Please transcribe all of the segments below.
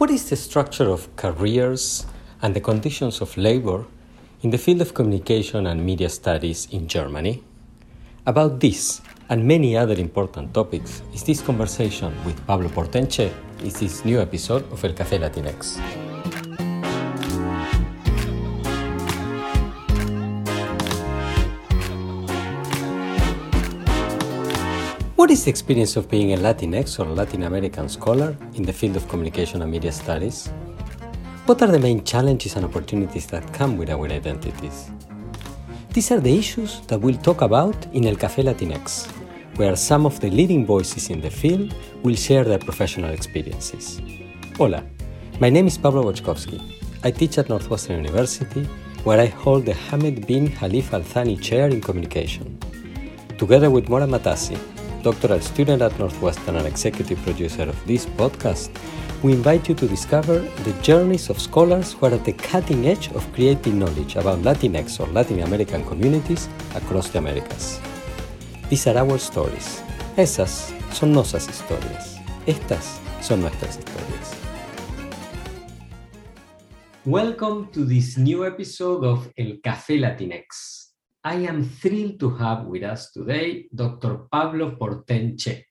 What is the structure of careers and the conditions of labor in the field of communication and media studies in Germany? About this and many other important topics is this conversation with Pablo Porten-Cheé in this new episode of El Café Latinx. What is the experience of being a Latinx or Latin American scholar in the field of communication and media studies? What are the main challenges and opportunities that come with our identities? These are the issues that we'll talk about in El Café Latinx, where some of the leading voices in the field will share their professional experiences. Hola, my name is Pablo Boczkowski. I teach at Northwestern University, where I hold the Hamad bin Khalifa Al Thani Chair in Communication. Together with Mora Matassi, doctoral student at Northwestern and executive producer of this podcast, we invite you to discover the journeys of scholars who are at the cutting edge of creating knowledge about Latinx or Latin American communities across the Americas. These are our stories. Esas son nuestras historias. Estas son nuestras historias. Welcome to this new episode of El Café Latinx. I am thrilled to have with us today Dr. Pablo Porten-Cheé.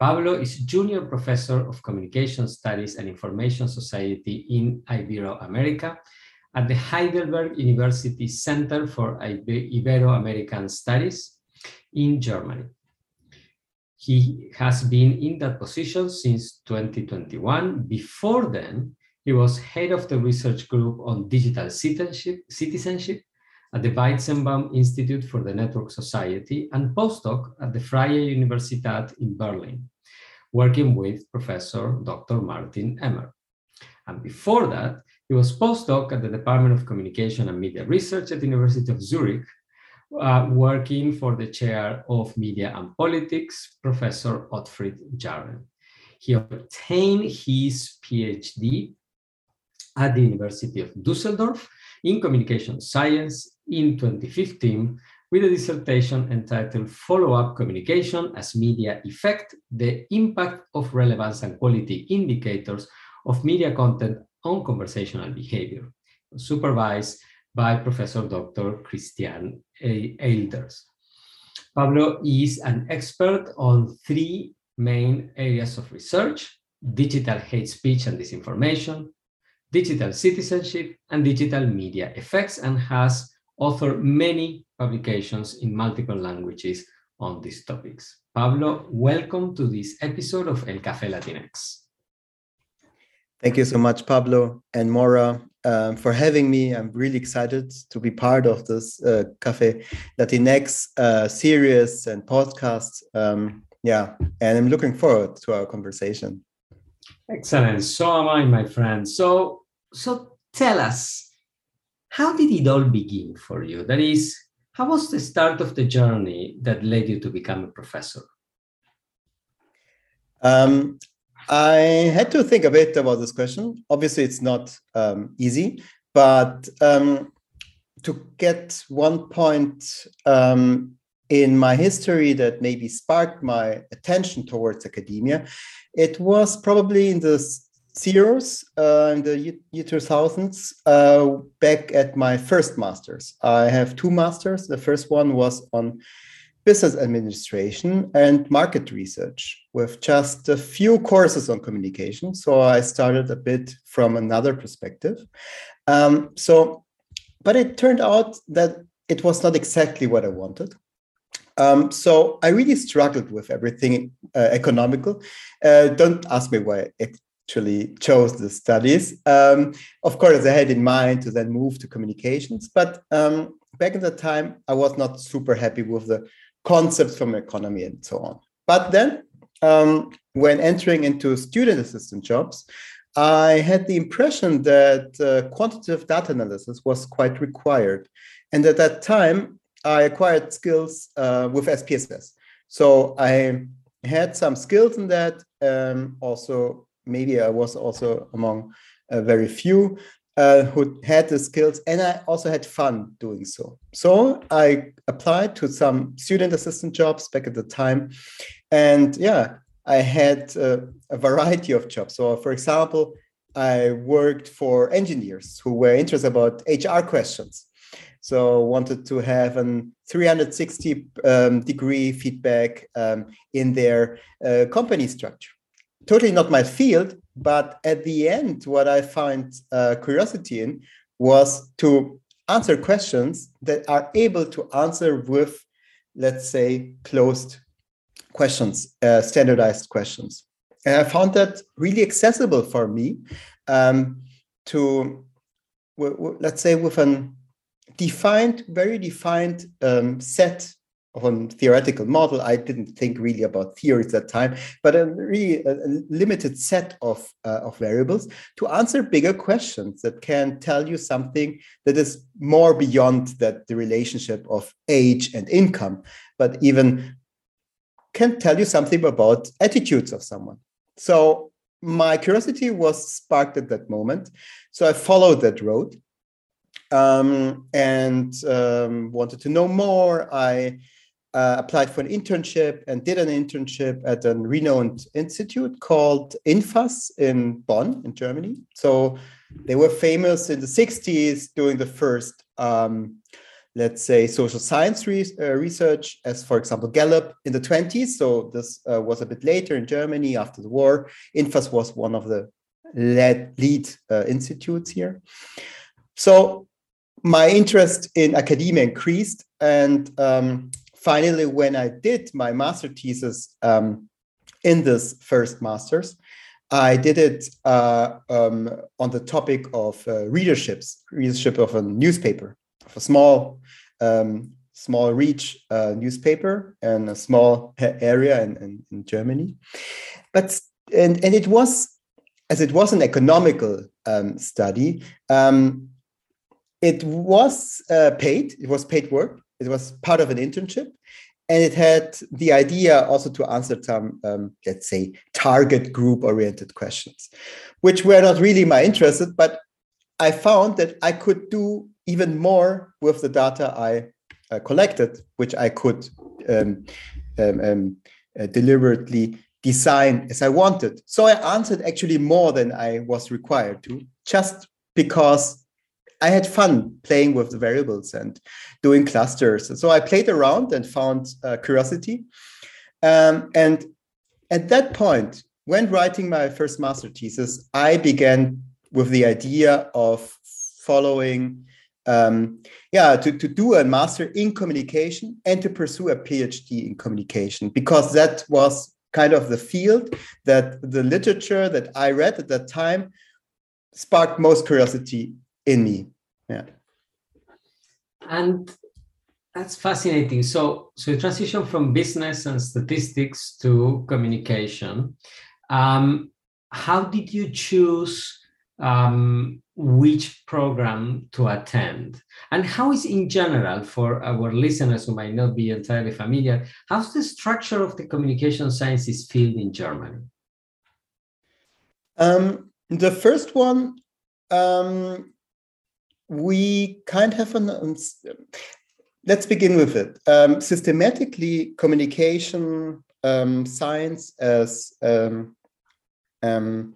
Pablo is Junior Professor of Communication Studies and Information Society in Ibero-America at the Heidelberg University Center for Ibero-American Studies in Germany. He has been in that position since 2021. Before then, he was head of the research group on digital citizenship, citizenship at the Weizenbaum Institute for the Network Society and postdoc at the Freie Universität in Berlin, working with Professor Dr. Martin Emmer. And before that, he was postdoc at the Department of Communication and Media Research at the University of Zurich, uh, working for the chair of Media and Politics, Professor Otfried Jarren. He obtained his PhD at the University of Dusseldorf in Communication Science in 2015 with a dissertation entitled Follow-up Communication as Media Effect, the Impact of Relevance and Quality Indicators of Media Content on Conversational Behavior, supervised by Professor Dr. Christian Eilders. Pablo is an expert on three main areas of research, digital hate speech and disinformation, digital citizenship, and digital media effects, and has author many publications in multiple languages on these topics. Pablo, welcome to this episode of El Café Latinx. Thank you so much, Pablo and Mora, um, for having me. I'm really excited to be part of this uh, Café Latinx uh, series and podcast. Um, yeah, and I'm looking forward to our conversation. Excellent. So am I, my friend. So, so tell us, how did it all begin for you? That is, how was the start of the journey that led you to become a professor? Um, I had to think a bit about this question. Obviously, it's not um, easy, but um, to get one point um, in my history that maybe sparked my attention towards academia, it was probably in the zeros uh, in the year 2000s uh, back at my first master's. I have two masters. The first one was on business administration and market research with just a few courses on communication. So I started a bit from another perspective. Um, so, but it turned out that it was not exactly what I wanted. Um, so I really struggled with everything uh, economical. Uh, don't ask me why actually chose the studies. Um, of course, I had in mind to then move to communications, but um, back in the time, I was not super happy with the concepts from economy and so on. But then, um, when entering into student assistant jobs, I had the impression that uh, quantitative data analysis was quite required. And at that time, I acquired skills uh, with SPSS. So I had some skills in that, um, also maybe I was also among uh, very few uh, who had the skills, and I also had fun doing so. So I applied to some student assistant jobs back at the time, and yeah, I had uh, a variety of jobs. So, for example, I worked for engineers who were interested about HR questions. So wanted to have a 360 um, degree feedback um, in their uh, company structure. Totally not my field, but at the end, what I find uh, curiosity in was to answer questions that are able to answer with, let's say, closed questions, uh, standardized questions. And I found that really accessible for me um, to, let's say, with an defined, very defined um, set a theoretical model. I didn't think really about theories at that time, but a really a limited set of, uh, of variables to answer bigger questions that can tell you something that is more beyond that the relationship of age and income, but even can tell you something about attitudes of someone. So my curiosity was sparked at that moment. So I followed that road um, and um, wanted to know more. I uh, applied for an internship and did an internship at a renowned institute called INFAS in Bonn, in Germany. So they were famous in the 60s doing the first, um, let's say, social science re- uh, research, as for example, Gallup in the 20s. So this uh, was a bit later in Germany after the war. INFAS was one of the lead, lead uh, institutes here. So my interest in academia increased. And um, finally, when I did my master thesis um, in this first master's, I did it uh, um, on the topic of uh, readerships, readership of a newspaper, of a small, um, small reach uh, newspaper in a small area in, in, in, Germany. But and and it was as it was an economical um, study. Um, it was uh, paid. It was paid work. It was part of an internship, and it had the idea also to answer some, um, let's say, target group-oriented questions, which were not really my interest. But I found that I could do even more with the data I uh, collected, which I could um, um, um uh, deliberately design as I wanted. So I answered actually more than I was required to, just because I had fun playing with the variables and doing clusters. So I played around and found uh, curiosity. Um, and at that point, when writing my first master thesis, I began with the idea of following, um, yeah, to, to do a master in communication and to pursue a PhD in communication, because that was kind of the field that the literature that I read at that time sparked most curiosity in me yeah. And that's fascinating. So so you transition from business and statistics to communication um, how did you choose um, which program to attend? And how is in general for our listeners who might not be entirely familiar how's the structure of the communication sciences field in germany? Um, the first one um, we kind of an um, let's begin with it. Um, systematically communication um, science as um, um,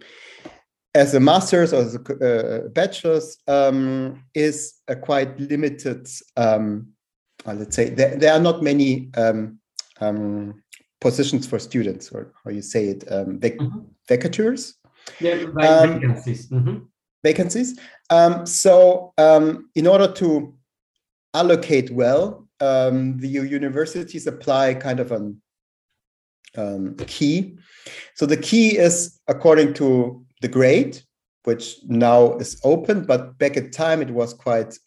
as a master's or as a uh, bachelor's um, is a quite limited uh, let's say there, there, are not many positions for students or how you say it vac- mm-hmm. vacatures yeah, vacancies. Mm-hmm vacancies. Um, so um, in order to allocate well, um, the universities apply kind of a um, key. So the key is according to the grade, which now is open, but back at time it was quite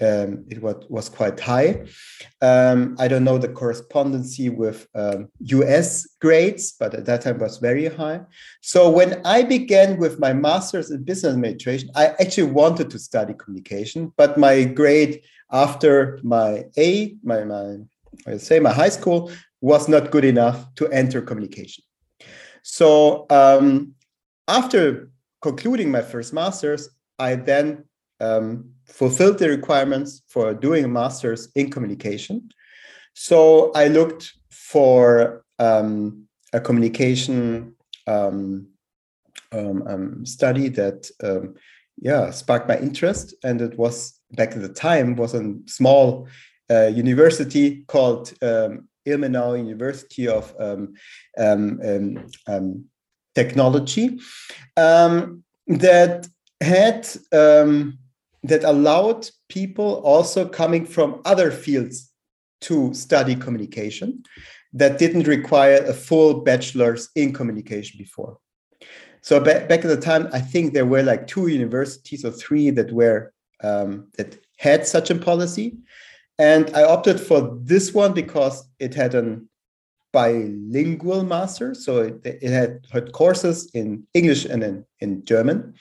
um, it was, was quite high. Um, I don't know the correspondency with um, US grades, but at that time was very high. So when I began with my master's in business administration, I actually wanted to study communication, but my grade after my A, my, my I say my high school was not good enough to enter communication. So um, after concluding my first master's, I then um, fulfilled the requirements for doing a master's in communication. So I looked for um, a communication um, um, um, study that um, yeah sparked my interest, and it was back at the time was a small uh, university called um, Ilmenau University of um, um, Technology that had that allowed people also coming from other fields to study communication that didn't require a full bachelor's in communication before. So back, back at the time, I think there were like two universities or three that were um, that had such a policy, and I opted for this one because it had an bilingual master, so it, it had, had courses in English and in, in German,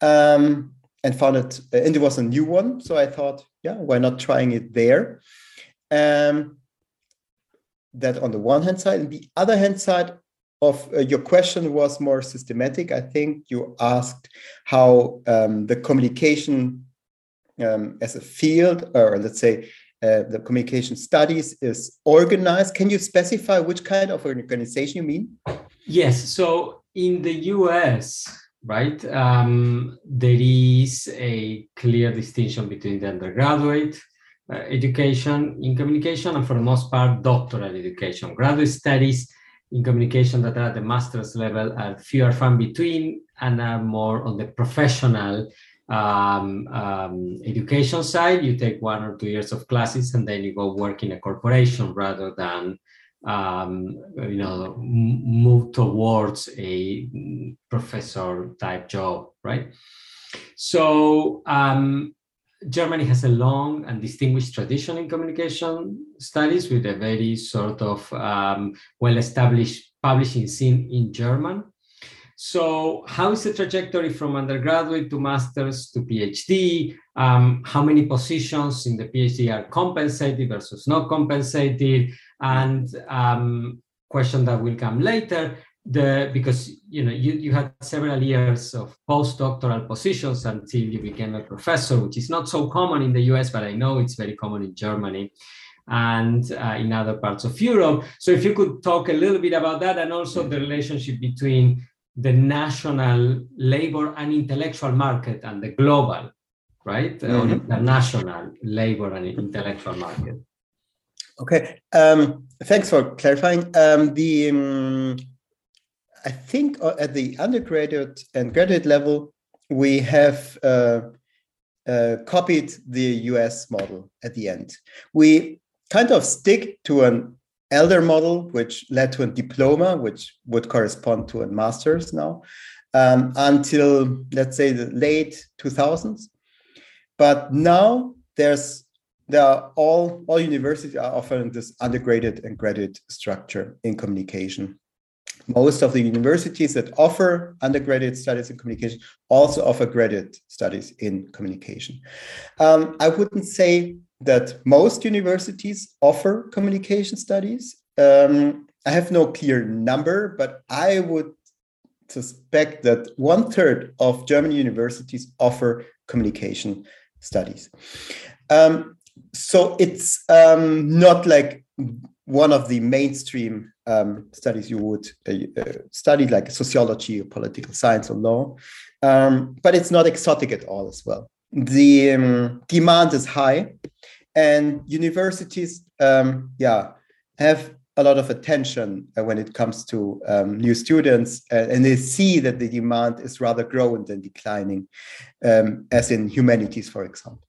um, and found it and it was a new one. So I thought, yeah, why not trying it there? Um, that on the one hand side, and the other hand side of uh, your question was more systematic. I think you asked how um, the communication um, as a field, or let's say uh, the communication studies, is organized. Can you specify which kind of organization you mean? Yes. So in the US, right, um, there is a clear distinction between the undergraduate uh, education in communication and for the most part doctoral education. Graduate studies in communication that are at the master's level are fewer far between and are more on the professional um, um, education side. You take one or two years of classes and then you go work in a corporation rather than um, you know move towards a professor type job, right? So um, Germany has a long and distinguished tradition in communication studies with a very sort of um, well-established publishing scene in German. So how is the trajectory from undergraduate to master's to PhD? Um, how many positions in the PhD are compensated versus not compensated? And um, question that will come later, the because you know you, you had several years of postdoctoral positions until you became a professor which is not so common in the us but i know it's very common in germany and uh, in other parts of europe so if you could talk a little bit about that and also the relationship between the national labor and intellectual market and the global right mm-hmm. or international labor and intellectual market okay um, thanks for clarifying um, the um, I think uh, at the undergraduate and graduate level, we have uh, uh, copied the US model at the end. We kind of stick to an elder model, which led to a diploma, which would correspond to a master's now, um, until let's say the late 2000s. But now there's there are all all universities are offering this undergraduate and graduate structure in communication most of the universities that offer undergraduate studies in communication also offer graduate studies in communication. Um, I wouldn't say that most universities offer communication studies. Um, I have no clear number, but I would suspect that one third of German universities offer communication studies. Um, so it's um, not like one of the mainstream um, studies you would uh, uh, study, like sociology or political science or law. Um, but it's not exotic at all as well. The um, demand is high, and universities, um, yeah, have a lot of attention uh, when it comes to um, new students, uh, and they see that the demand is rather growing than declining, um, as in humanities, for example.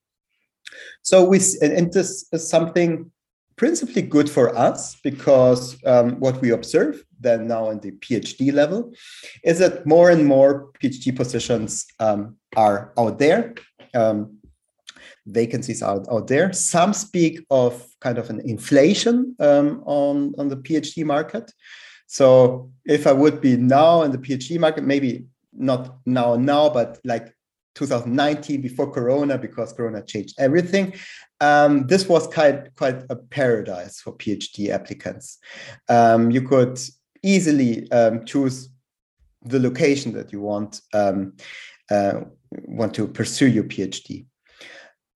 So we, and this is something principally good for us because um, what we observe then now in the PhD level is that more and more PhD positions um, are out there. Um, vacancies out, out there. Some speak of kind of an inflation um, on, on the PhD market. So if I would be now in the PhD market, maybe not now, now, but like 2019 before Corona, because Corona changed everything. Um, this was quite quite a paradise for PhD applicants. Um, you could easily um, choose the location that you want um, uh, want to pursue your PhD.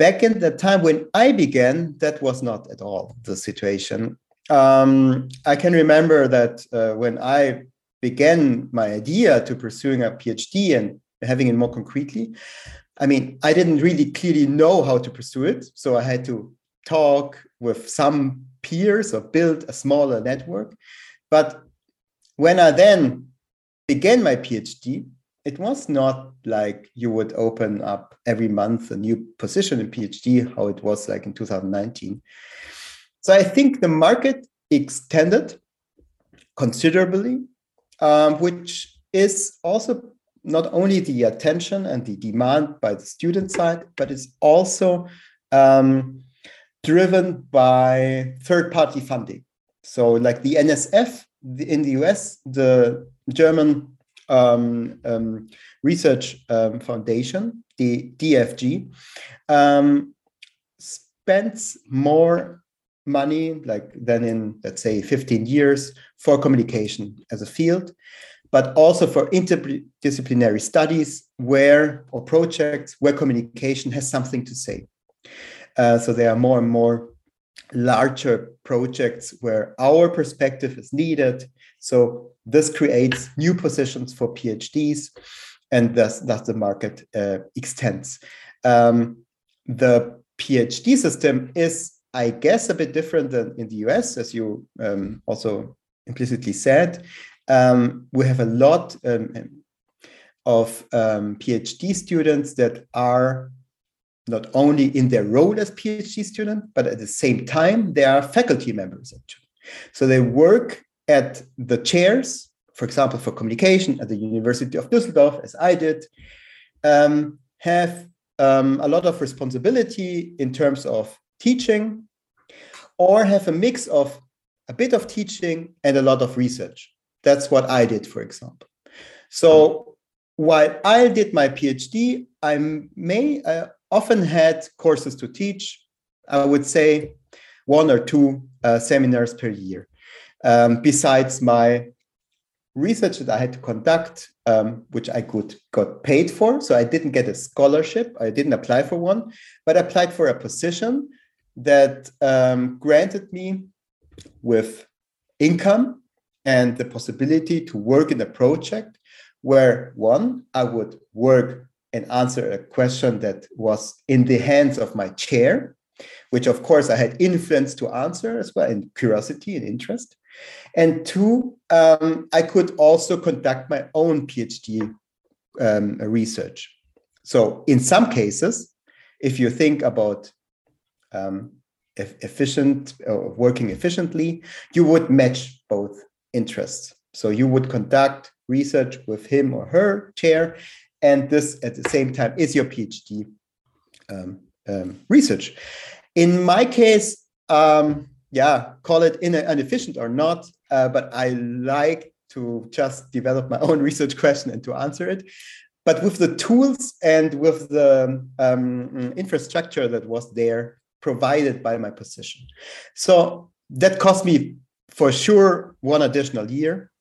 Back in the time when I began, that was not at all the situation. Um, I can remember that uh, when I began my idea to pursuing a PhD and having it more concretely, I mean, I didn't really clearly know how to pursue it. So I had to talk with some peers or build a smaller network. But when I then began my PhD, it was not like you would open up every month a new position in PhD, how it was like in 2019. So I think the market extended considerably, um, which is also not only the attention and the demand by the student side, but it's also um, driven by third party funding. So, like the NSF in the US, the German um, um, Research um, Foundation, the DFG, um, spends more money like than in let's say 15 years for communication as a field but also for interdisciplinary studies where or projects where communication has something to say. Uh, so there are more and more larger projects where our perspective is needed so this creates new positions for phds and thus, thus the market uh, extends um, the phd system is I guess a bit different than in the US, as you um, also implicitly said. Um, we have a lot um, of um, PhD students that are not only in their role as PhD student, but at the same time, they are faculty members actually. So they work at the chairs, for example, for communication at the University of Düsseldorf, as I did, um, have um, a lot of responsibility in terms of teaching or have a mix of a bit of teaching and a lot of research. That's what I did, for example. So while I did my PhD, I may I often had courses to teach. I would say one or two uh, seminars per year. Um, besides my research that I had to conduct, um, which I could got paid for. So I didn't get a scholarship. I didn't apply for one, but I applied for a position that um, granted me with income and the possibility to work in a project where one, I would work and answer a question that was in the hands of my chair, which of course I had influence to answer as well, and curiosity and interest. And two, um, I could also conduct my own PhD um, research. So in some cases, if you think about um, efficient uh, working efficiently, you would match both interests. So you would conduct research with him or her chair, and this at the same time is your PhD um, um, research. In my case, um, yeah, call it inefficient or not, uh, but I like to just develop my own research question and to answer it. But with the tools and with the um, infrastructure that was there provided by my position. So that cost me for sure one additional year,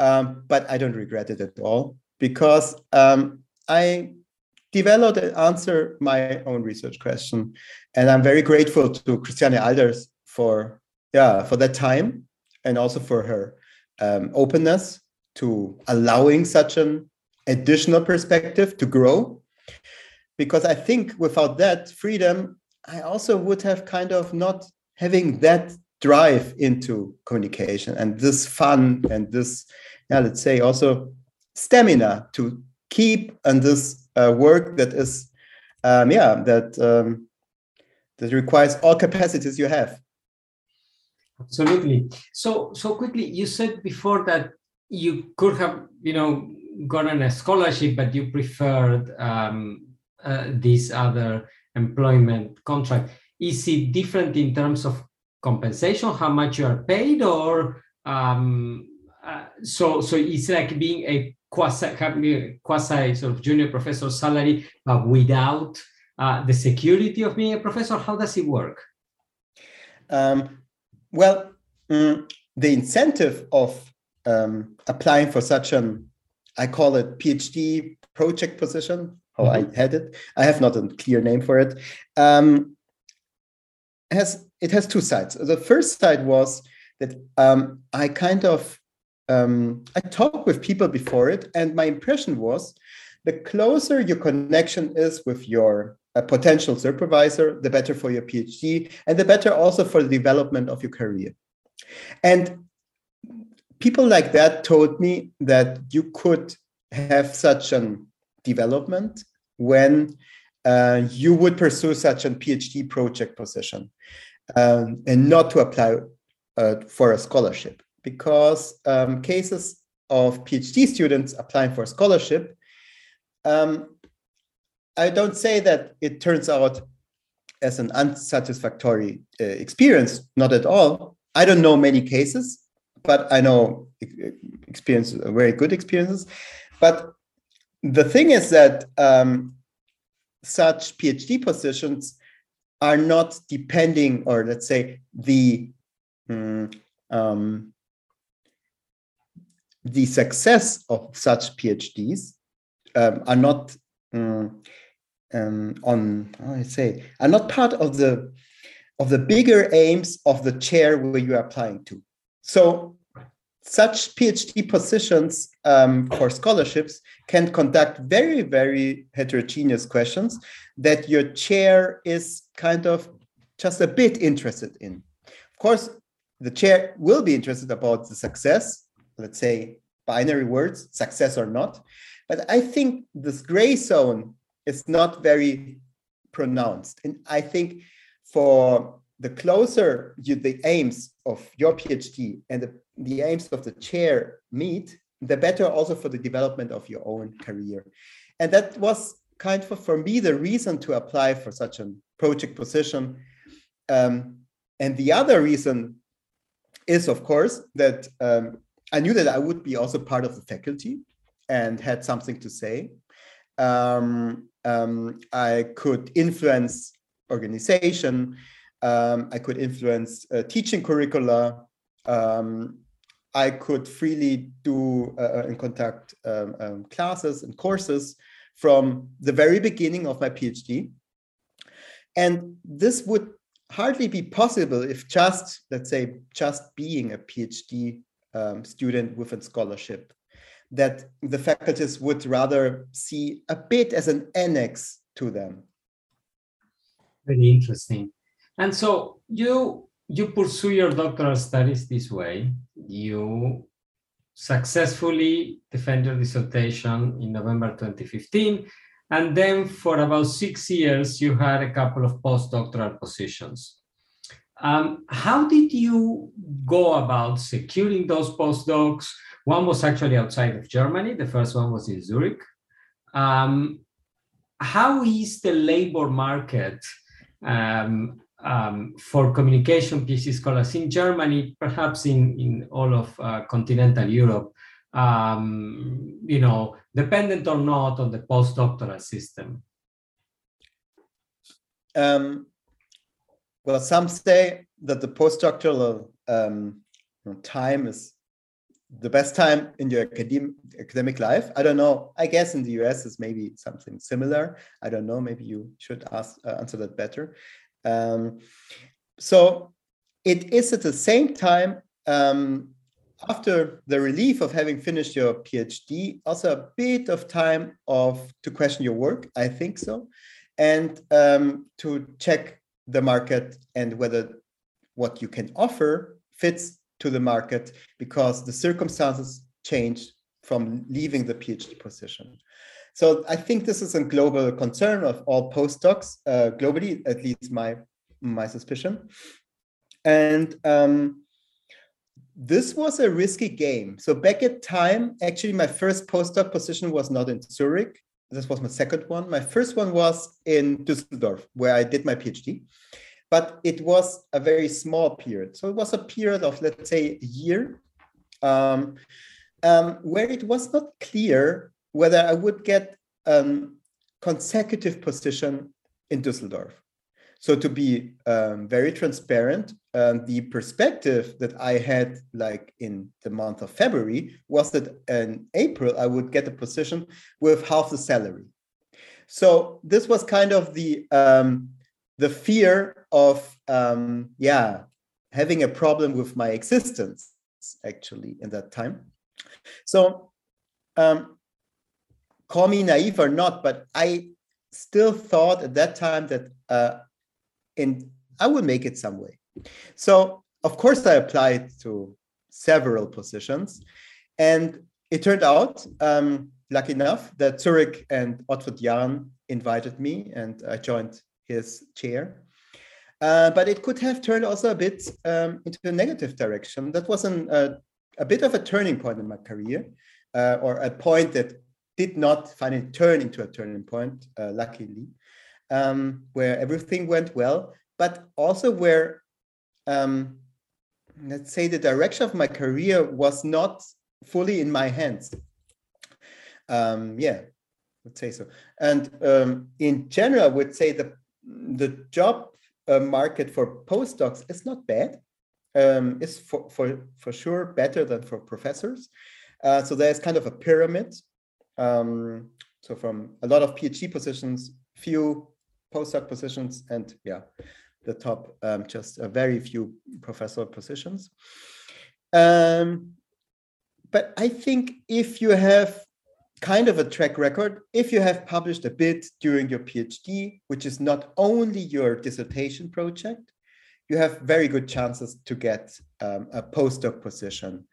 um, but I don't regret it at all because um, I developed and answered my own research question, and I'm very grateful to Christiane Eilders for yeah for that time and also for her um, openness to allowing such an additional perspective to grow. Because i think without that freedom I also would have kind of not having that drive into communication and this fun and this, yeah, let's say also stamina to keep on this uh, work that is, um, yeah, that um, that requires all capacities you have. Absolutely. So, so quickly, you said before that you could have, you know, gotten a scholarship, but you preferred um, uh, these other employment contract. Is it different in terms of compensation, how much you are paid, or um, uh, so so it's like being a quasi quasi sort of junior professor salary, but without uh, the security of being a professor? How does it work? Um, well, mm, the incentive of um, applying for such an, I call it PhD project position, how mm-hmm. I had it. I have not a clear name for it. Um, has it has two sides. The first side was that um, I kind of um, I talked with people before it, and my impression was the closer your connection is with your uh, potential supervisor, the better for your PhD, and the better also for the development of your career. And people like that told me that you could have such an development when uh, you would pursue such a PhD project position um, and not to apply uh, for a scholarship because um, cases of PhD students applying for a scholarship, um, I don't say that it turns out as an unsatisfactory uh, experience, not at all. I don't know many cases, but I know experience very good experiences. But the thing is that um, such PhD positions are not depending, or let's say the mm, um, the success of such PhDs um, are not um, um, on I say are not part of the of the bigger aims of the chair where you are applying to. So such PhD positions um, for scholarships can conduct very, very heterogeneous questions that your chair is kind of just a bit interested in. Of course, the chair will be interested about the success, let's say binary words, success or not. But I think this gray zone is not very pronounced. And I think for the closer you, the aims of your PhD and the, the aims of the chair meet, the better also for the development of your own career. And that was kind of for me the reason to apply for such a project position. Um, and the other reason is, of course, that um, I knew that I would be also part of the faculty and had something to say. Um, um I could influence organization um, I could influence uh, teaching curricula. Um, I could freely do uh, uh, and conduct um, um, classes and courses from the very beginning of my PhD. And this would hardly be possible if just, let's say, just being a PhD um, student with a scholarship, that the faculties would rather see a bit as an annex to them. Very interesting. And so you you pursue your doctoral studies this way. You successfully defend your dissertation in November 2015. And then for about six years, you had a couple of postdoctoral positions. Um, how did you go about securing those postdocs? One was actually outside of Germany, the first one was in Zurich. Um, how is the labor market um, um, for communication PhD scholars in Germany, perhaps in, in all of uh, continental Europe, um, you know, dependent or not on the postdoctoral system? Um, well, some say that the postdoctoral um, time is the best time in your academic academic life. I don't know. I guess in the US is maybe something similar. I don't know. Maybe you should ask uh, answer that better. Um, so it is at the same time, um, after the relief of having finished your PhD, also a bit of time of to question your work. I think so, and um, to check the market and whether what you can offer fits to the market because the circumstances change from leaving the PhD position. So I think this is a global concern of all postdocs uh, globally, at least my my suspicion. And um, this was a risky game. So back at time, actually, my first postdoc position was not in Zurich. This was my second one. My first one was in Düsseldorf, where I did my PhD. But it was a very small period. So it was a period of, let's say, a year, um, um, where it was not clear whether I would get a consecutive position in Düsseldorf. So to be um, very transparent, um, the perspective that I had like in the month of February was that in April I would get a position with half the salary. So this was kind of the um, the fear of um, yeah having a problem with my existence actually in that time So, um, call me naive or not, but I still thought at that time that uh, in I would make it some way. So, of course, I applied to several positions, and it turned out, um, lucky enough, that Zurich and Otfried Jarren invited me, and I joined his chair. Uh, but it could have turned also a bit um, into a negative direction. That was an, uh, a bit of a turning point in my career, uh, or a point that did not finally turn into a turning point, uh, luckily, um, where everything went well, but also where, um, let's say, the direction of my career was not fully in my hands. Um, yeah, would say so. And um, in general, I would say the the job uh, market for postdocs is not bad. Um, it's for, for, for sure better than for professors. Uh, so there's kind of a pyramid. Um, so from a lot of PhD positions, few postdoc positions, and yeah, the top um, just a very few professor positions. Um, but I think if you have kind of a track record if you have published a bit during your PhD, which is not only your dissertation project, you have very good chances to get um, a postdoc position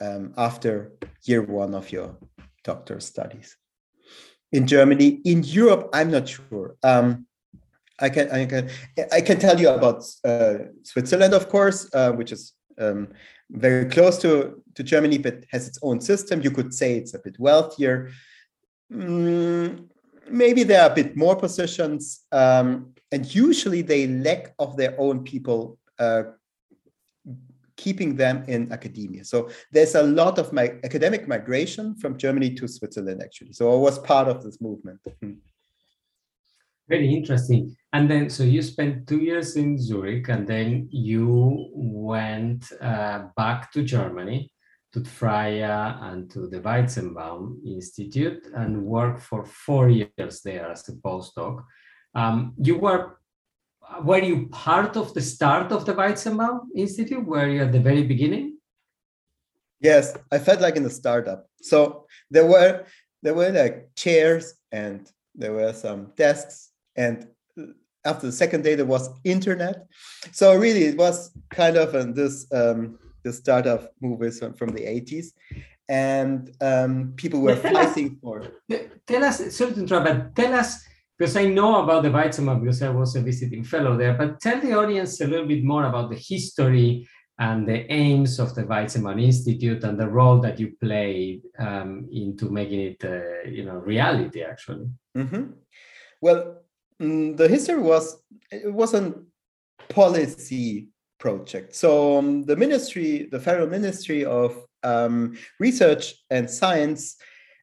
um, after year one of your doctoral studies. In Germany, in Europe, I'm not sure. Um, I can I can I can tell you about uh, Switzerland, of course, uh, which is um, very close to, to Germany, but has its own system. You could say it's a bit wealthier. Mm, maybe there are a bit more positions, um, and usually they lack of their own people uh, keeping them in academia. So there's a lot of my academic migration from Germany to Switzerland, actually. So I was part of this movement. Very interesting. And then, so you spent two years in Zurich, and then you went uh, back to Germany, to Freie and to the Weizenbaum Institute, and worked for four years there as a postdoc. Um, you were, were you part of the start of the Weizenbaum Institute? Were you at the very beginning? Yes, I felt like in a startup. So there were there were like chairs and there were some desks and after the second day there was internet so really it was kind of in this um the startup movies from, from the 80s and um, people were fighting us, for tell us sorry to interrupt but tell us because I know about the Weizenbaum because I was a visiting fellow there, but tell the audience a little bit more about the history and the aims of the Weizenbaum Institute and the role that you played um, into making it, uh, you know, reality actually. Mm-hmm. Well, the history was it was a policy project. So um, the ministry, the federal ministry of um, research and science,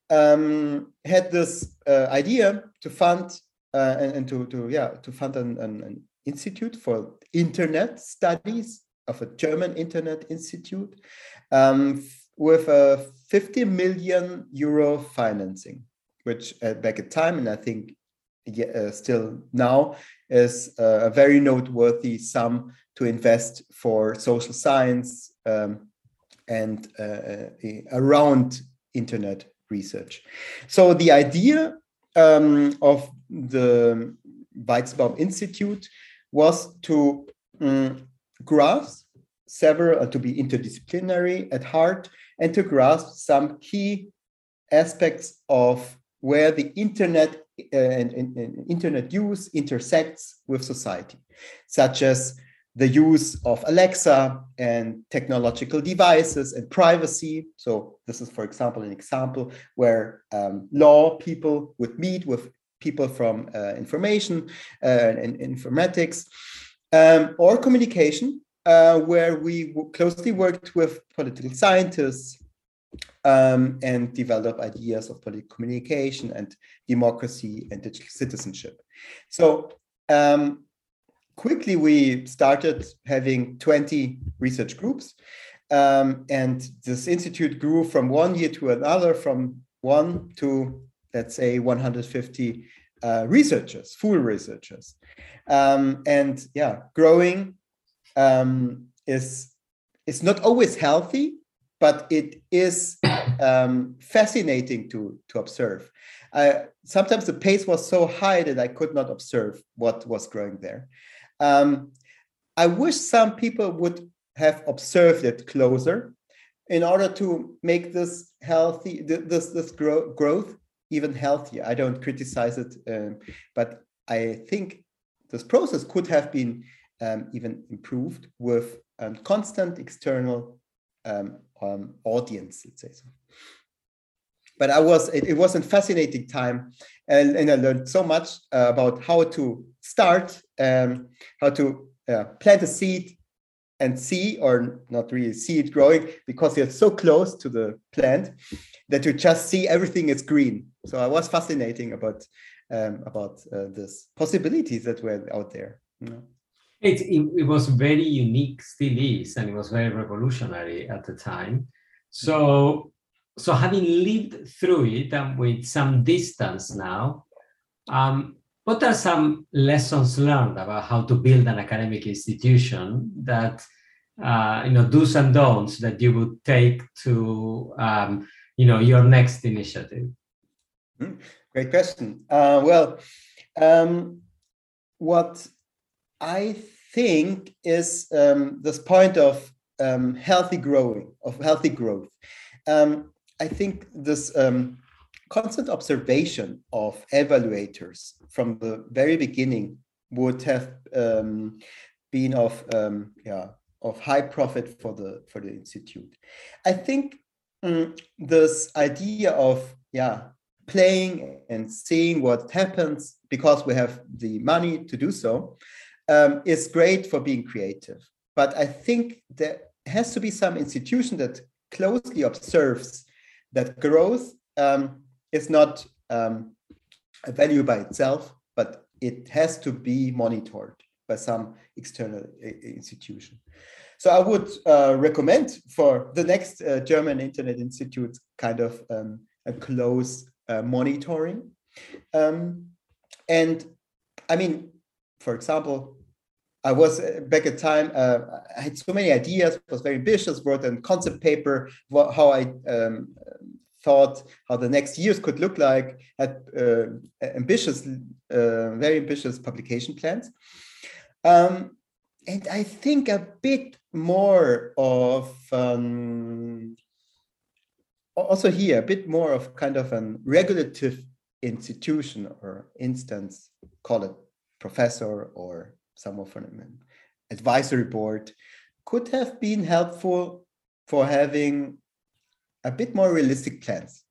um, had this uh, idea to fund uh, and, and, to, to yeah to fund an, an, an, institute for internet studies of a German internet institute um, with a 50 million euro financing, which uh, back at time, and I think uh, still now is a very noteworthy sum to invest for social science um, and uh, uh around internet research. So the idea um, of the Weizenbaum Institute was to um, grasp several, uh, to be interdisciplinary at heart, and to grasp some key aspects of where the internet uh, and, and, and, internet use intersects with society, such as the use of Alexa and technological devices and privacy. So this is, for example, an example where um, law people would meet with people from uh, information uh, and informatics, um, or communication, uh, where we closely worked with political scientists, um, and develop ideas of political communication and democracy and digital citizenship. So um, quickly we started having 20 research groups um, and this institute grew from one year to another from one to let's say 150 uh, researchers full researchers um, and yeah growing um, is is not always healthy but it is um, fascinating to to observe. Sometimes the pace was so high that I could not observe what was growing there. Um, I wish some people would have observed it closer in order to make this healthy, this this grow, growth even healthier. I don't criticize it, um, but I think this process could have been um, even improved with um, constant external um, um, audience, let's say so. But I was it, it was a fascinating time, and, and I learned so much uh, about how to start, um, how to uh, plant a seed and see or not really see it growing because you're so close to the plant that you just see everything is green so i was fascinating about um, about uh, this possibilities that were out there you know? It, it, it, was very unique still is and it was very revolutionary at the time. So so having lived through it and with some distance now um, what are some lessons learned about how to build an academic institution that uh, you know do's and don'ts that you would take to um, you know your next initiative? Hmm, great question. Uh, well um, what i think is um, this point of um, healthy growing of healthy growth um, i think this um, constant observation of evaluators from the very beginning would have um, been of um, yeah of high profit for the for the institute. I think um, this idea of yeah playing and seeing what happens because we have the money to do so um, is great for being creative. But I think there has to be some institution that closely observes that growth um, is not um, a value by itself, but it has to be monitored by some external uh, institution. So I would uh, recommend for the next uh, German Internet Institute kind of um, a close uh, monitoring. Um, and I mean, for example, I was uh, back at time, uh, I had so many ideas, was very ambitious, wrote a concept paper, how I um, thought how the next years could look like, had uh, ambitious, uh, very ambitious publication plans. Um, and I think a bit more of, um, also here, a bit more of kind of an regulative institution or instance, call it professor or someone from an advisory board, could have been helpful for having a bit more realistic plans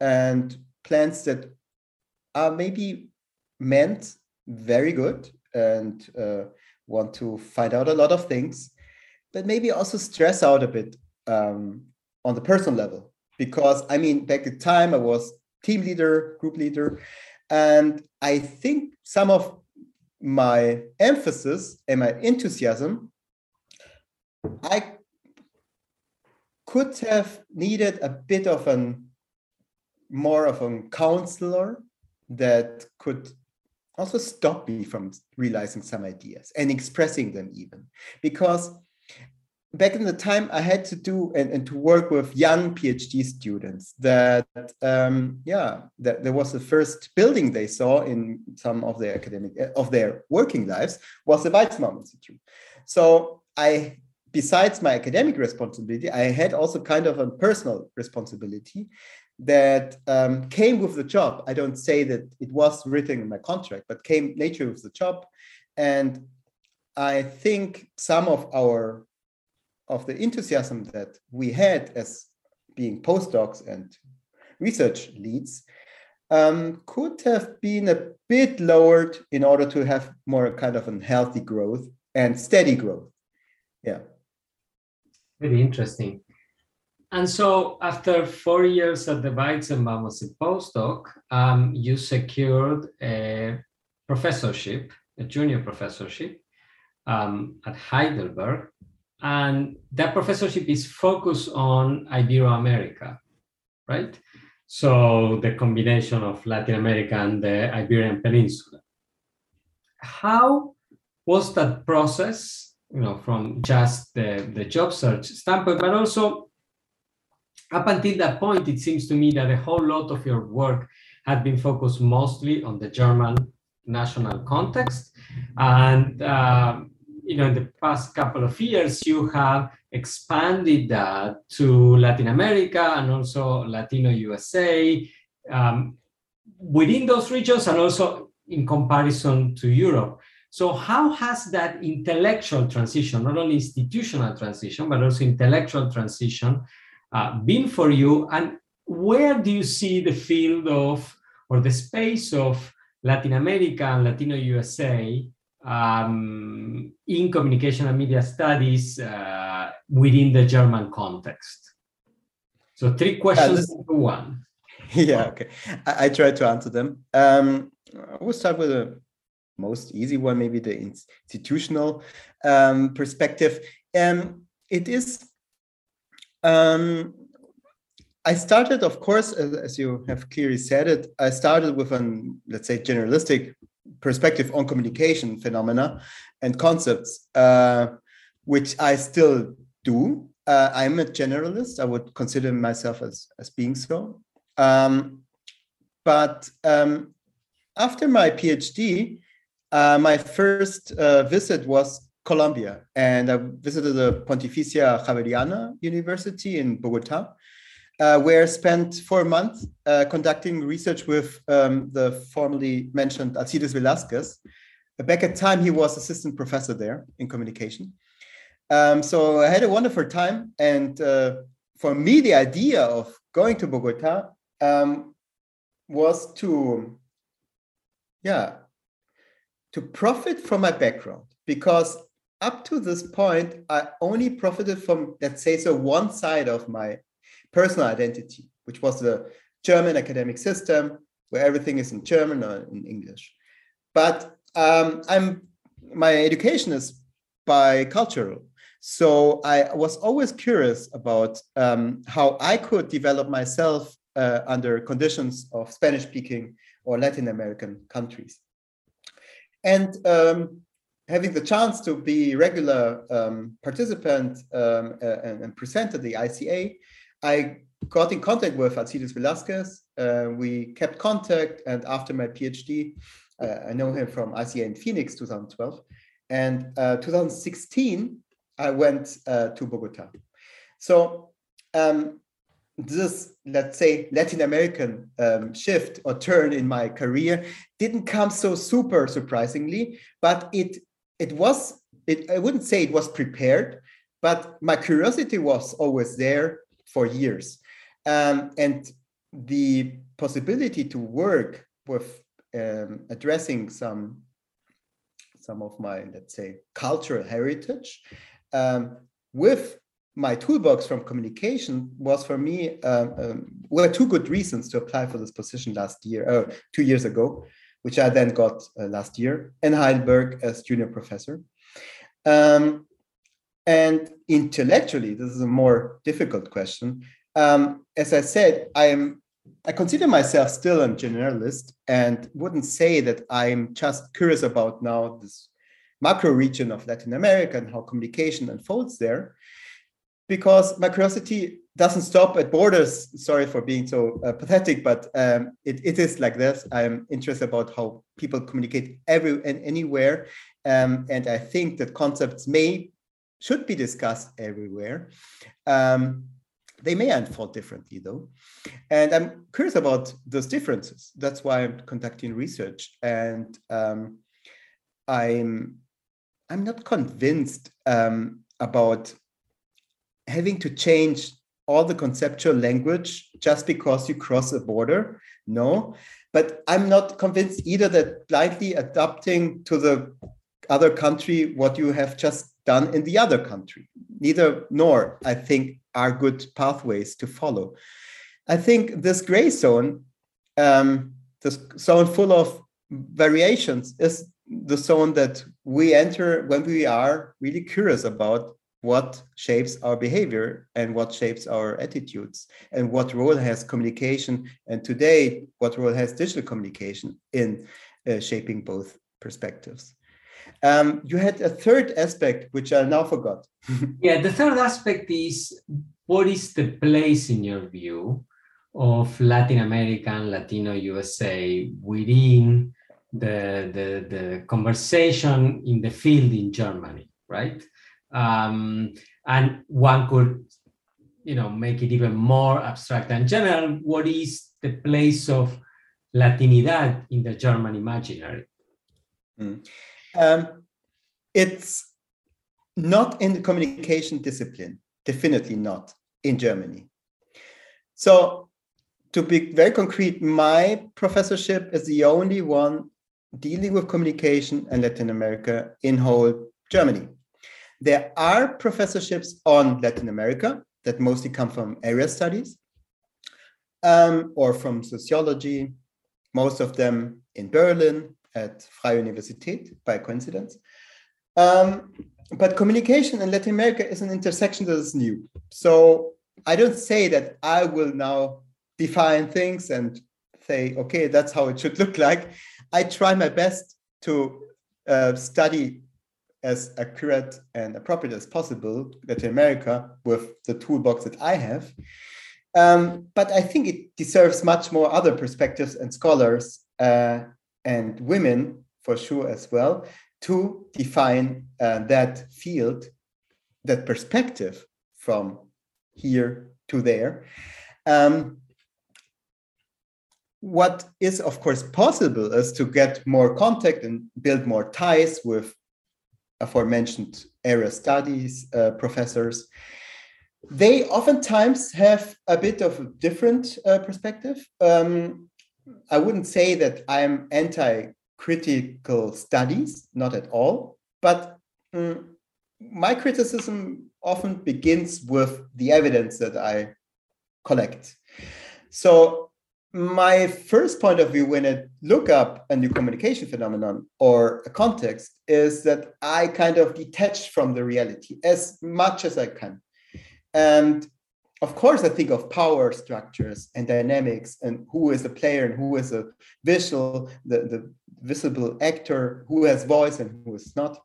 and plans that are maybe meant very good and uh, want to find out a lot of things, but maybe also stress out a bit um, on the personal level. Because I mean, back at time I was team leader, group leader, and I think some of my emphasis and my enthusiasm I could have needed a bit of an more of a counselor that could also stop me from realizing some ideas and expressing them even. Because back in the time i had to do and, and to work with young phd students that um, yeah that there was the first building they saw in some of their academic of their working lives was the Weizenbaum institute so i besides my academic responsibility, I had also kind of a personal responsibility that um, came with the job. I don't say that it was written in my contract, but came nature with the job. And I think some of our of the enthusiasm that we had as being postdocs and research leads um, could have been a bit lowered in order to have more kind of a healthy growth and steady growth. Yeah. Very interesting. And so after four years at the Weizenbaum as a postdoc, um, you secured a professorship, a junior professorship um, at Heidelberg. And that professorship is focused on Iberoamerica, right? So the combination of Latin America and the Iberian Peninsula. How was that process you know, from just the, the job search standpoint, but also up until that point, it seems to me that a whole lot of your work had been focused mostly on the German national context. And um, you know, in the past couple of years, you have expanded that to Latin America and also Latino USA um, within those regions and also in comparison to Europe. So, how has that intellectual transition, not only institutional transition, but also intellectual transition, uh, been for you? And where do you see the field of or the space of Latin America and Latino USA um, in communication and media studies uh, within the German context? So three questions this, into one. Yeah, okay. I, I try to answer them. Um, I will start with the most easy one, maybe the institutional um, perspective. Um, it is. Um, I started, of course, as, as you have clearly said it. I started with an, let's say, generalistic perspective on communication phenomena and concepts, uh, which I still do. Uh, I'm a generalist. I would consider myself as, as being so. Um, but um, after my PhD, uh, my first uh, visit was Colombia, and I visited the Pontificia Javeriana University in Bogota, uh, where I spent four months uh, conducting research with um, the formerly mentioned Alcides Velasquez. Back at time, he was assistant professor there in communication. Um, so I had a wonderful time, and uh, for me, the idea of going to Bogota um, was to, yeah, to profit from my background because up to this point, I only profited from, let's say, so one side of my personal identity, which was the German academic system, where everything is in German or in English. But um, I'm my education is bicultural, so I was always curious about um, how I could develop myself uh, under conditions of Spanish-speaking or Latin American countries. And um, having the chance to be regular um, participant um, uh, and, and, present at the ICA, I got in contact with Alcides Velasquez. Uh, we kept contact, and after my PhD, uh, I know him from ICA in Phoenix 2012. And uh, 2016, I went uh, to Bogota. So um, this, let's say, Latin American um, shift or turn in my career didn't come so super surprisingly, but it it was. It, I wouldn't say it was prepared, but my curiosity was always there for years. Um, and the possibility to work with um, addressing some some of my let's say cultural heritage um, with my toolbox from communication was for me um, um, were two good reasons to apply for this position last year uh, two years ago which i then got uh, last year in heidelberg as junior professor um, and intellectually this is a more difficult question um, as I said, I am I consider myself still a generalist and wouldn't say that I'm just curious about now this macro region of Latin America and how communication unfolds there, because my curiosity doesn't stop at borders. Sorry for being so uh, pathetic, but um, it, it is like this. I'm interested about how people communicate every and anywhere, um, and I think that concepts may should be discussed everywhere. Um, they may unfold differently, though. And I'm curious about those differences. That's why I'm conducting research. And um, I'm, I'm not convinced um, about having to change all the conceptual language just because you cross a border. No. But I'm not convinced either that blindly adapting to the other country what you have just done in the other country. Neither nor, I think, are good pathways to follow. I think this gray zone, um, this zone full of variations, is the zone that we enter when we are really curious about what shapes our behavior and what shapes our attitudes and what role has communication and today what role has digital communication in uh, shaping both perspectives um, you had a third aspect which i now forgot yeah the third aspect is what is the place in your view of Latin American, Latino USA within the, the, the conversation in the field in Germany, right? Um, and one could, you know, make it even more abstract and general. What is the place of Latinidad in the German imaginary? Mm. Um, it's not in the communication discipline, definitely not in Germany. So, to be very concrete, my professorship is the only one dealing with communication in Latin America in whole Germany. There are professorships on Latin America that mostly come from area studies um, or from sociology, most of them in Berlin at Freie Universität by coincidence. Um, but communication in Latin America is an intersection that is new. So I don't say that I will now define things and say, okay, that's how it should look like. I try my best to uh, study as accurate and appropriate as possible Latin America with the toolbox that I have. Um, but I think it deserves much more other perspectives and scholars uh, and women for sure as well to define uh, that field, that perspective from here to there. Um, what is, of course, possible is to get more contact and build more ties with aforementioned area studies uh, professors. They oftentimes have a bit of a different uh, perspective. Um, I wouldn't say that I'm anti critical studies, not at all. But um, my criticism often begins with the evidence that I collect. So my first point of view when I look up a new communication phenomenon or a context is that I kind of detach from the reality as much as I can. And of course, I think of power structures and dynamics and who is a player and who is a visual, the, the visible actor, who has voice and who is not.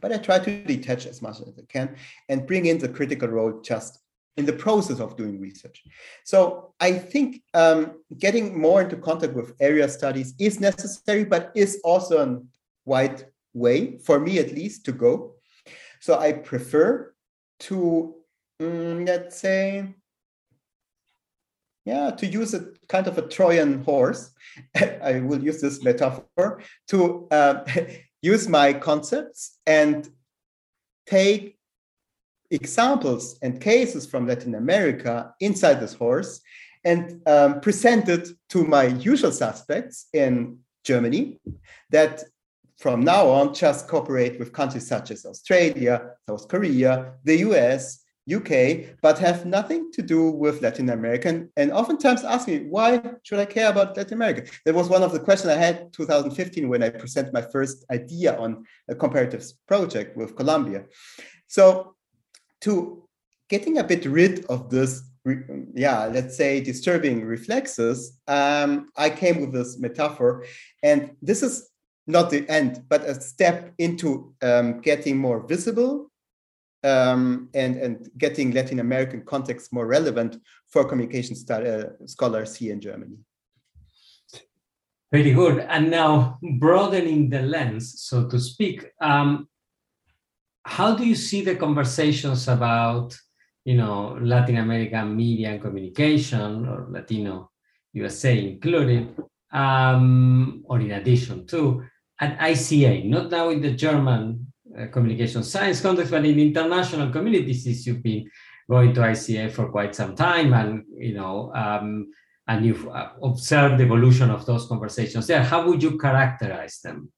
But I try to detach as much as I can and bring in the critical role just in the process of doing research. So I think um, getting more into contact with area studies is necessary, but is also a wide way, for me at least, to go. So I prefer to mm, let's say, yeah, to use a kind of a Trojan horse, I will use this metaphor to uh, use my concepts and take examples and cases from Latin America inside this horse and um, present it to my usual suspects in Germany that from now on just cooperate with countries such as Australia, South Korea, the US, UK, but have nothing to do with Latin American, and oftentimes ask me, why should I care about Latin America? That was one of the questions I had 2015 when I presented my first idea on a comparative project with Colombia. So to getting a bit rid of this, yeah, let's say disturbing reflexes, um, I came with this metaphor, and this is not the end, but a step into um, getting more visible um, and, and getting Latin American context more relevant for communication uh, scholars here in Germany. Very good. And now broadening the lens, so to speak, um, how do you see the conversations about, you know, Latin American media and communication, or Latino USA included, um, or in addition to, at ICA, not now in the German uh, communication science context, but in international communities, since you've been going to ICA for quite some time, and you know, um, and you've uh, observed the evolution of those conversations there. How would you characterize them?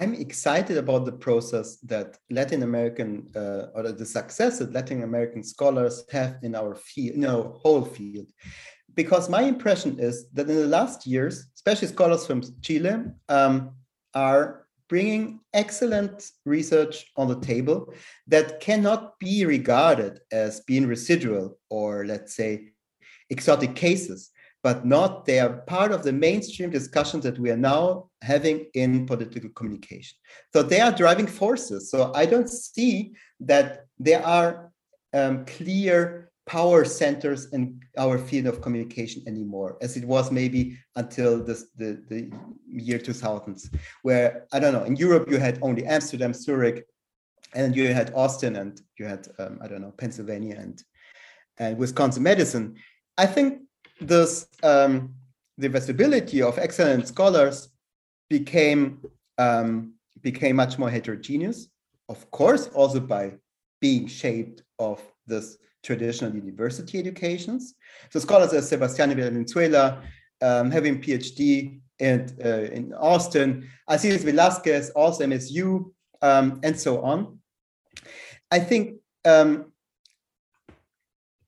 I'm excited about the process that Latin American uh, or the success that Latin American scholars have in our field, in our whole field. Because my impression is that in the last years, especially scholars from Chile, um, are bringing excellent research on the table that cannot be regarded as being residual or, let's say, exotic cases, but not they are part of the mainstream discussions that we are now having in political communication. So they are driving forces. So I don't see that there are um, clear power centers in our field of communication anymore, as it was maybe until this, the, the year 2000s, where, I don't know, in Europe you had only Amsterdam, Zurich, and you had Austin, and you had, um, I don't know, Pennsylvania and, and Wisconsin Madison. I think this um, the visibility of excellent scholars became um, became much more heterogeneous. Of course, also by being shaped of this traditional university educations. So scholars as Sebastián Valenzuela, um, having PhD in, uh, in Austin, Alcides Velasquez, also MSU, um, and so on. I think um,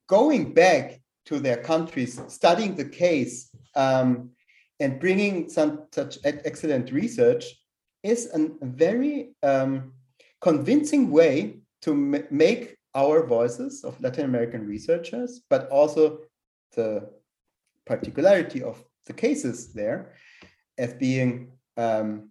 going back to their countries, studying the case, um, and bringing some such excellent research is a very um, convincing way to make our voices of Latin American researchers, but also the particularity of the cases there as being um,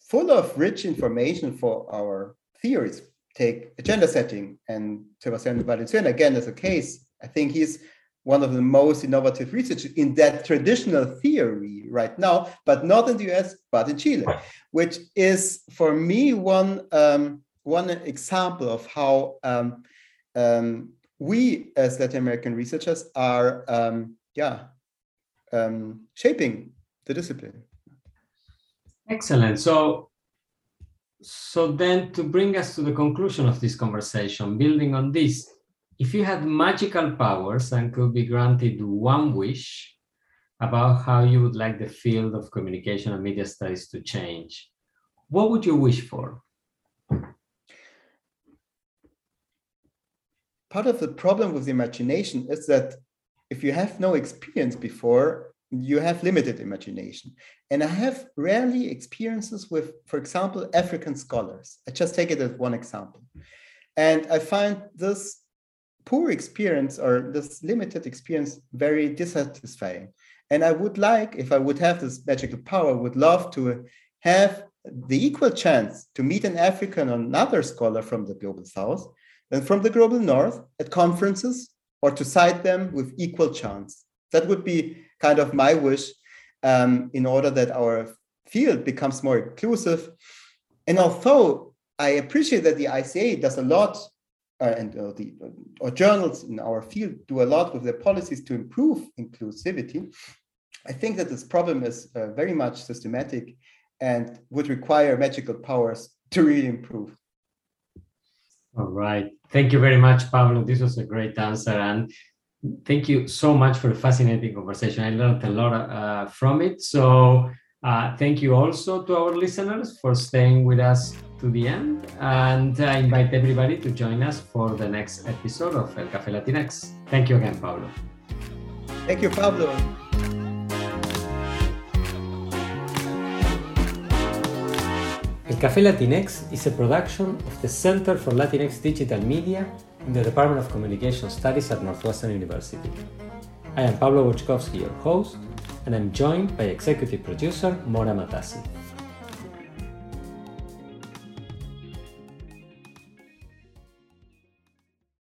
full of rich information for our theories. Take agenda setting and Sebastián Valenzuela again as a case. I think he's one of the most innovative researchers in that traditional theory right now, but not in the US, but in Chile, which is for me one um, one example of how um, um, we as Latin American researchers are, um, yeah, um, shaping the discipline. Excellent. So, so then to bring us to the conclusion of this conversation, building on this, if you had magical powers and could be granted one wish about how you would like the field of communication and media studies to change, what would you wish for? Part of the problem with the imagination is that if you have no experience before, you have limited imagination. And I have rarely experiences with, for example, African scholars. I just take it as one example. And I find this poor experience or this limited experience very dissatisfying. And I would like, if I would have this magical power, would love to have the equal chance to meet an African or another scholar from the global south and from the global north at conferences or to cite them with equal chance. That would be kind of my wish um, in order that our field becomes more inclusive. And although I appreciate that the ICA does a lot uh, and uh, the uh, or journals in our field do a lot with their policies to improve inclusivity. I think that this problem is uh, very much systematic and would require magical powers to really improve. All right. Thank you very much, Pablo. This was a great answer. And thank you so much for the fascinating conversation. I learned a lot uh, from it. So uh, thank you also to our listeners for staying with us to the end. And I invite everybody to join us for the next episode of El Café Latinx. Thank you again, Pablo. Thank you, Pablo. Café Latinx is a production of the Center for Latinx Digital Media in the Department of Communication Studies at Northwestern University. I am Pablo Boczkowski, your host, and I'm joined by executive producer Mora Matassi.